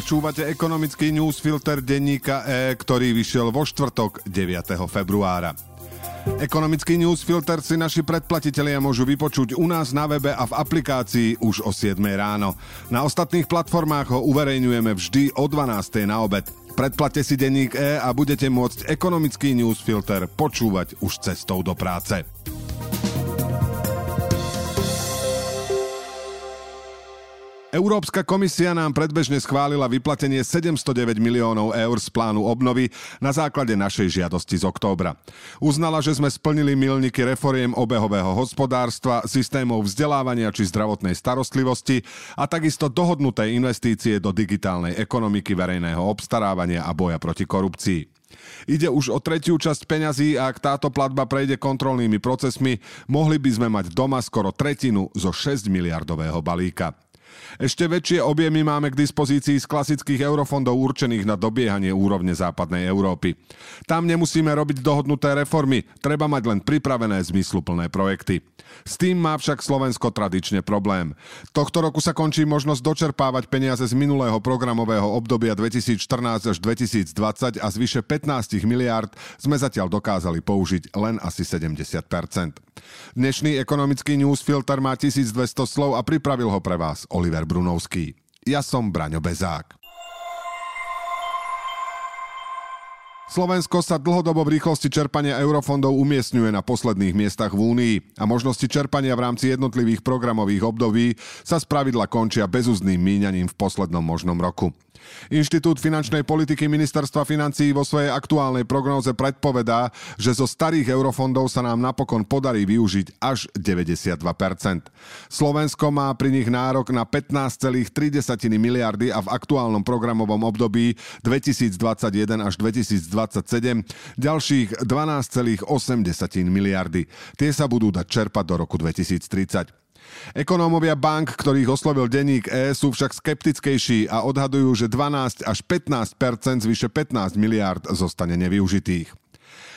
Počúvate ekonomický newsfilter denníka E, ktorý vyšiel vo štvrtok 9. februára. Ekonomický newsfilter si naši predplatitelia môžu vypočuť u nás na webe a v aplikácii už o 7 ráno. Na ostatných platformách ho uverejňujeme vždy o 12. na obed. Predplate si denník E a budete môcť ekonomický newsfilter počúvať už cestou do práce. Európska komisia nám predbežne schválila vyplatenie 709 miliónov eur z plánu obnovy na základe našej žiadosti z októbra. Uznala, že sme splnili milníky reforiem obehového hospodárstva, systémov vzdelávania či zdravotnej starostlivosti a takisto dohodnuté investície do digitálnej ekonomiky verejného obstarávania a boja proti korupcii. Ide už o tretiu časť peňazí a ak táto platba prejde kontrolnými procesmi, mohli by sme mať doma skoro tretinu zo 6 miliardového balíka. Ešte väčšie objemy máme k dispozícii z klasických eurofondov určených na dobiehanie úrovne západnej Európy. Tam nemusíme robiť dohodnuté reformy, treba mať len pripravené zmysluplné projekty. S tým má však Slovensko tradične problém. Tohto roku sa končí možnosť dočerpávať peniaze z minulého programového obdobia 2014 až 2020 a zvyše 15 miliárd sme zatiaľ dokázali použiť len asi 70 Dnešný ekonomický newsfilter má 1200 slov a pripravil ho pre vás Oliver Brunovský. Ja som Braňo Bezák. Slovensko sa dlhodobo v rýchlosti čerpania eurofondov umiestňuje na posledných miestach v Únii a možnosti čerpania v rámci jednotlivých programových období sa spravidla končia bezúzným míňaním v poslednom možnom roku. Inštitút finančnej politiky ministerstva financií vo svojej aktuálnej prognóze predpovedá, že zo starých eurofondov sa nám napokon podarí využiť až 92%. Slovensko má pri nich nárok na 15,3 miliardy a v aktuálnom programovom období 2021 až 2027 ďalších 12,8 miliardy. Tie sa budú dať čerpať do roku 2030. Ekonómovia bank, ktorých oslovil denník E, sú však skeptickejší a odhadujú, že 12 až 15% zvyše 15 miliárd zostane nevyužitých.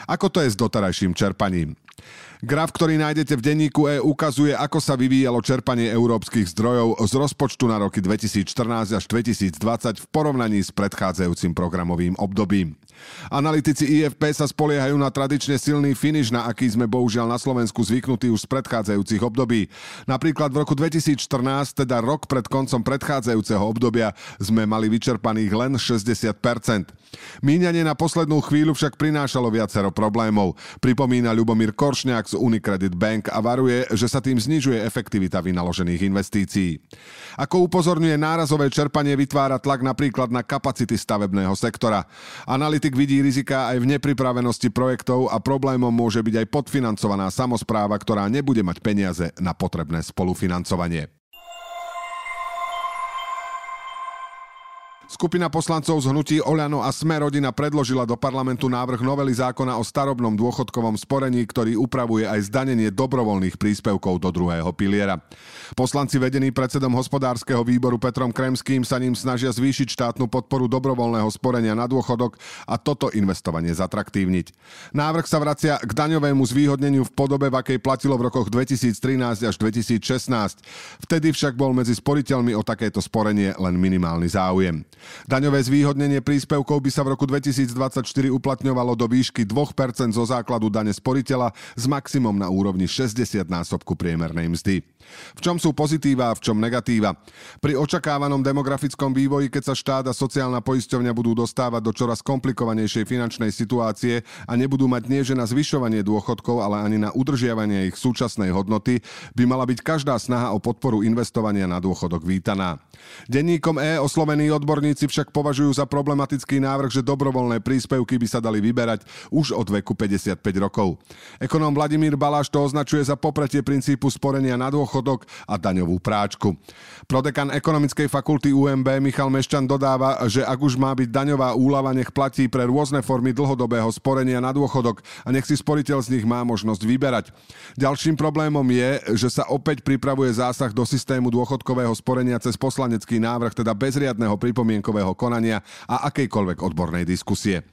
Ako to je s doterajším čerpaním? Graf, ktorý nájdete v denníku E, ukazuje, ako sa vyvíjalo čerpanie európskych zdrojov z rozpočtu na roky 2014 až 2020 v porovnaní s predchádzajúcim programovým obdobím. Analytici IFP sa spoliehajú na tradične silný finish, na aký sme bohužiaľ na Slovensku zvyknutí už z predchádzajúcich období. Napríklad v roku 2014, teda rok pred koncom predchádzajúceho obdobia, sme mali vyčerpaných len 60%. Míňanie na poslednú chvíľu však prinášalo viacero problémov, pripomína Ľubomír Koršňák z Unicredit Bank a varuje, že sa tým znižuje efektivita vynaložených investícií. Ako upozorňuje, nárazové čerpanie vytvára tlak napríklad na kapacity stavebného sektora. Analytik Politik vidí rizika aj v nepripravenosti projektov a problémom môže byť aj podfinancovaná samozpráva, ktorá nebude mať peniaze na potrebné spolufinancovanie. Skupina poslancov z hnutí Oľano a Sme rodina predložila do parlamentu návrh novely zákona o starobnom dôchodkovom sporení, ktorý upravuje aj zdanenie dobrovoľných príspevkov do druhého piliera. Poslanci vedení predsedom hospodárskeho výboru Petrom Kremským sa ním snažia zvýšiť štátnu podporu dobrovoľného sporenia na dôchodok a toto investovanie zatraktívniť. Návrh sa vracia k daňovému zvýhodneniu v podobe, v akej platilo v rokoch 2013 až 2016. Vtedy však bol medzi sporiteľmi o takéto sporenie len minimálny záujem. Daňové zvýhodnenie príspevkov by sa v roku 2024 uplatňovalo do výšky 2% zo základu dane sporiteľa s maximum na úrovni 60 násobku priemernej mzdy. V čom sú pozitíva a v čom negatíva? Pri očakávanom demografickom vývoji, keď sa štát a sociálna poisťovňa budú dostávať do čoraz komplikovanejšej finančnej situácie a nebudú mať nie že na zvyšovanie dôchodkov, ale ani na udržiavanie ich súčasnej hodnoty, by mala byť každá snaha o podporu investovania na dôchodok vítaná. Denníkom E oslovení odborníci však považujú za problematický návrh, že dobrovoľné príspevky by sa dali vyberať už od veku 55 rokov. Ekonóm Vladimír Baláš to označuje za popretie princípu sporenia na dôchodok a daňovú práčku. Prodekan ekonomickej fakulty UMB Michal Meščan dodáva, že ak už má byť daňová úlava, nech platí pre rôzne formy dlhodobého sporenia na dôchodok a nech si sporiteľ z nich má možnosť vyberať. Ďalším problémom je, že sa opäť pripravuje zásah do systému dôchodkového sporenia cez poslanecký návrh, teda bezriadného pripomienkového konania a akejkoľvek odbornej diskusie.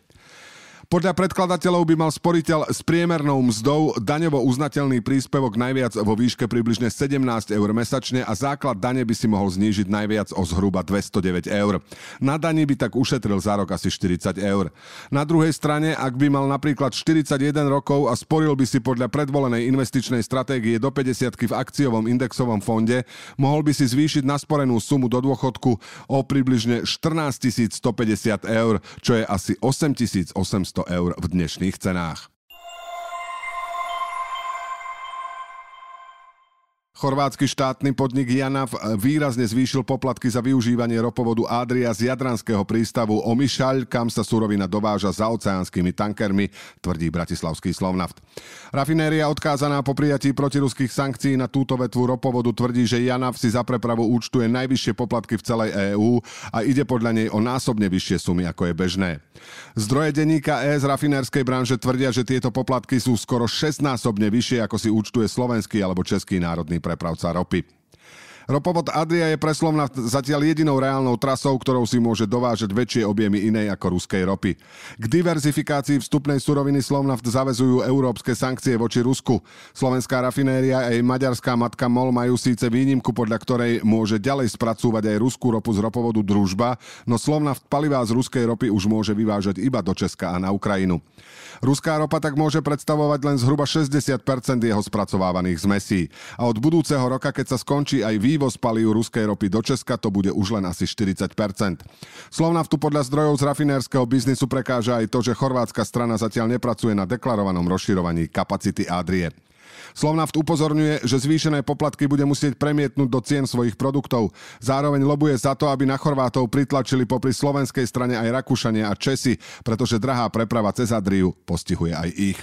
Podľa predkladateľov by mal sporiteľ s priemernou mzdou daňovo uznateľný príspevok najviac vo výške približne 17 eur mesačne a základ dane by si mohol znížiť najviac o zhruba 209 eur. Na daní by tak ušetril za rok asi 40 eur. Na druhej strane, ak by mal napríklad 41 rokov a sporil by si podľa predvolenej investičnej stratégie do 50 v akciovom indexovom fonde, mohol by si zvýšiť nasporenú sumu do dôchodku o približne 14 150 eur, čo je asi 8800 eur v dnešných cenách. Chorvátsky štátny podnik Janav výrazne zvýšil poplatky za využívanie ropovodu Adria z Jadranského prístavu Omišaľ, kam sa surovina dováža za oceánskymi tankermi, tvrdí bratislavský Slovnaft. Rafinéria odkázaná po prijatí protiruských sankcií na túto vetvu ropovodu tvrdí, že Janav si za prepravu účtuje najvyššie poplatky v celej EÚ a ide podľa nej o násobne vyššie sumy, ako je bežné. Zdroje denníka E z rafinérskej branže tvrdia, že tieto poplatky sú skoro 6-násobne vyššie, ako si účtuje slovenský alebo český národný prepravca ropy. Ropovod Adria je pre Slovnaft zatiaľ jedinou reálnou trasou, ktorou si môže dovážať väčšie objemy inej ako ruskej ropy. K diverzifikácii vstupnej suroviny Slovnaft zavezujú európske sankcie voči Rusku. Slovenská rafinéria a jej maďarská matka MOL majú síce výnimku, podľa ktorej môže ďalej spracúvať aj ruskú ropu z ropovodu Družba, no Slovnaft palivá z ruskej ropy už môže vyvážať iba do Česka a na Ukrajinu. Ruská ropa tak môže predstavovať len zhruba 60% jeho spracovávaných zmesí. A od budúceho roka, keď sa skončí aj vývoz palív ruskej ropy do Česka, to bude už len asi 40%. Slovnaftu podľa zdrojov z rafinérskeho biznisu prekáža aj to, že chorvátska strana zatiaľ nepracuje na deklarovanom rozširovaní kapacity Adrie. Slovnaft upozorňuje, že zvýšené poplatky bude musieť premietnúť do cien svojich produktov. Zároveň lobuje za to, aby na Chorvátov pritlačili popri slovenskej strane aj Rakúšania a Česi, pretože drahá preprava cez Adriu postihuje aj ich.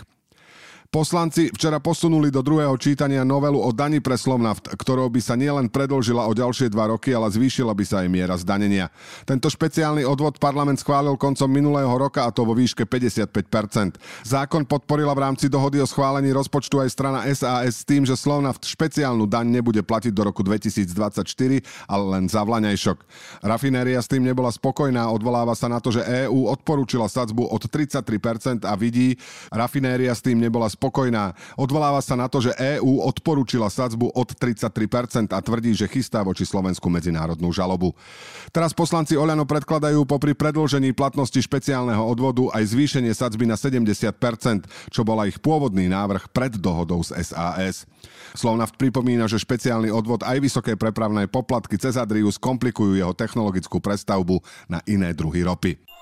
Poslanci včera posunuli do druhého čítania novelu o dani pre Slovnaft, ktorou by sa nielen predlžila o ďalšie dva roky, ale zvýšila by sa aj miera zdanenia. Tento špeciálny odvod parlament schválil koncom minulého roka a to vo výške 55%. Zákon podporila v rámci dohody o schválení rozpočtu aj strana SAS s tým, že Slovnaft špeciálnu daň nebude platiť do roku 2024, ale len za vlaňajšok. Rafinéria s tým nebola spokojná, odvoláva sa na to, že EÚ odporúčila sadzbu od 33% a vidí, rafinéria s tým nebola spokojná. Odvoláva sa na to, že EÚ odporúčila sadzbu od 33% a tvrdí, že chystá voči Slovensku medzinárodnú žalobu. Teraz poslanci Oľano predkladajú popri predlžení platnosti špeciálneho odvodu aj zvýšenie sadzby na 70%, čo bola ich pôvodný návrh pred dohodou s SAS. Slovnaft pripomína, že špeciálny odvod aj vysoké prepravné poplatky cez Adriu skomplikujú jeho technologickú prestavbu na iné druhy ropy.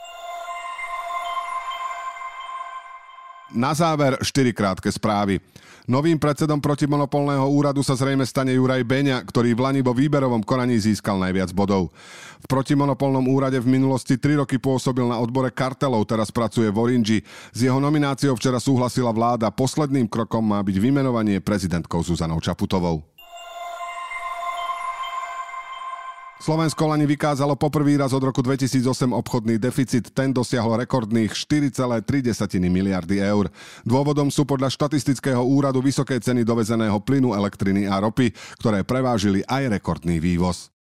Na záver štyri krátke správy. Novým predsedom protimonopolného úradu sa zrejme stane Juraj Beňa, ktorý v Lani vo výberovom konaní získal najviac bodov. V protimonopolnom úrade v minulosti 3 roky pôsobil na odbore kartelov, teraz pracuje v Orinži. S jeho nomináciou včera súhlasila vláda. Posledným krokom má byť vymenovanie prezidentkou Zuzanou Čaputovou. Slovensko lani vykázalo poprvý raz od roku 2008 obchodný deficit. Ten dosiahol rekordných 4,3 miliardy eur. Dôvodom sú podľa štatistického úradu vysoké ceny dovezeného plynu, elektriny a ropy, ktoré prevážili aj rekordný vývoz.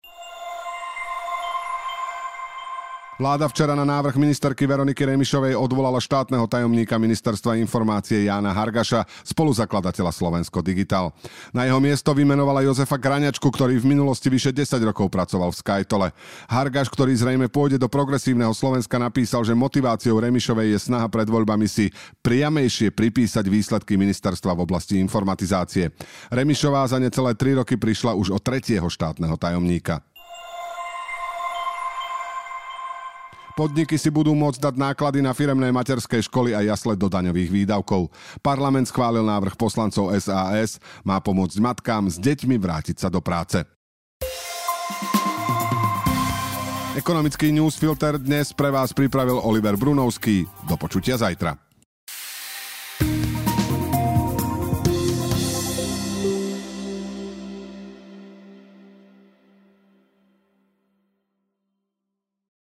Vláda včera na návrh ministerky Veroniky Remišovej odvolala štátneho tajomníka ministerstva informácie Jána Hargaša, spoluzakladateľa Slovensko Digital. Na jeho miesto vymenovala Jozefa Graňačku, ktorý v minulosti vyše 10 rokov pracoval v Skytole. Hargaš, ktorý zrejme pôjde do progresívneho Slovenska, napísal, že motiváciou Remišovej je snaha pred voľbami si priamejšie pripísať výsledky ministerstva v oblasti informatizácie. Remišová za necelé 3 roky prišla už o tretieho štátneho tajomníka. Podniky si budú môcť dať náklady na firemné materské školy a jasle do daňových výdavkov. Parlament schválil návrh poslancov SAS, má pomôcť matkám s deťmi vrátiť sa do práce. Ekonomický newsfilter dnes pre vás pripravil Oliver Brunovský. Do počutia zajtra.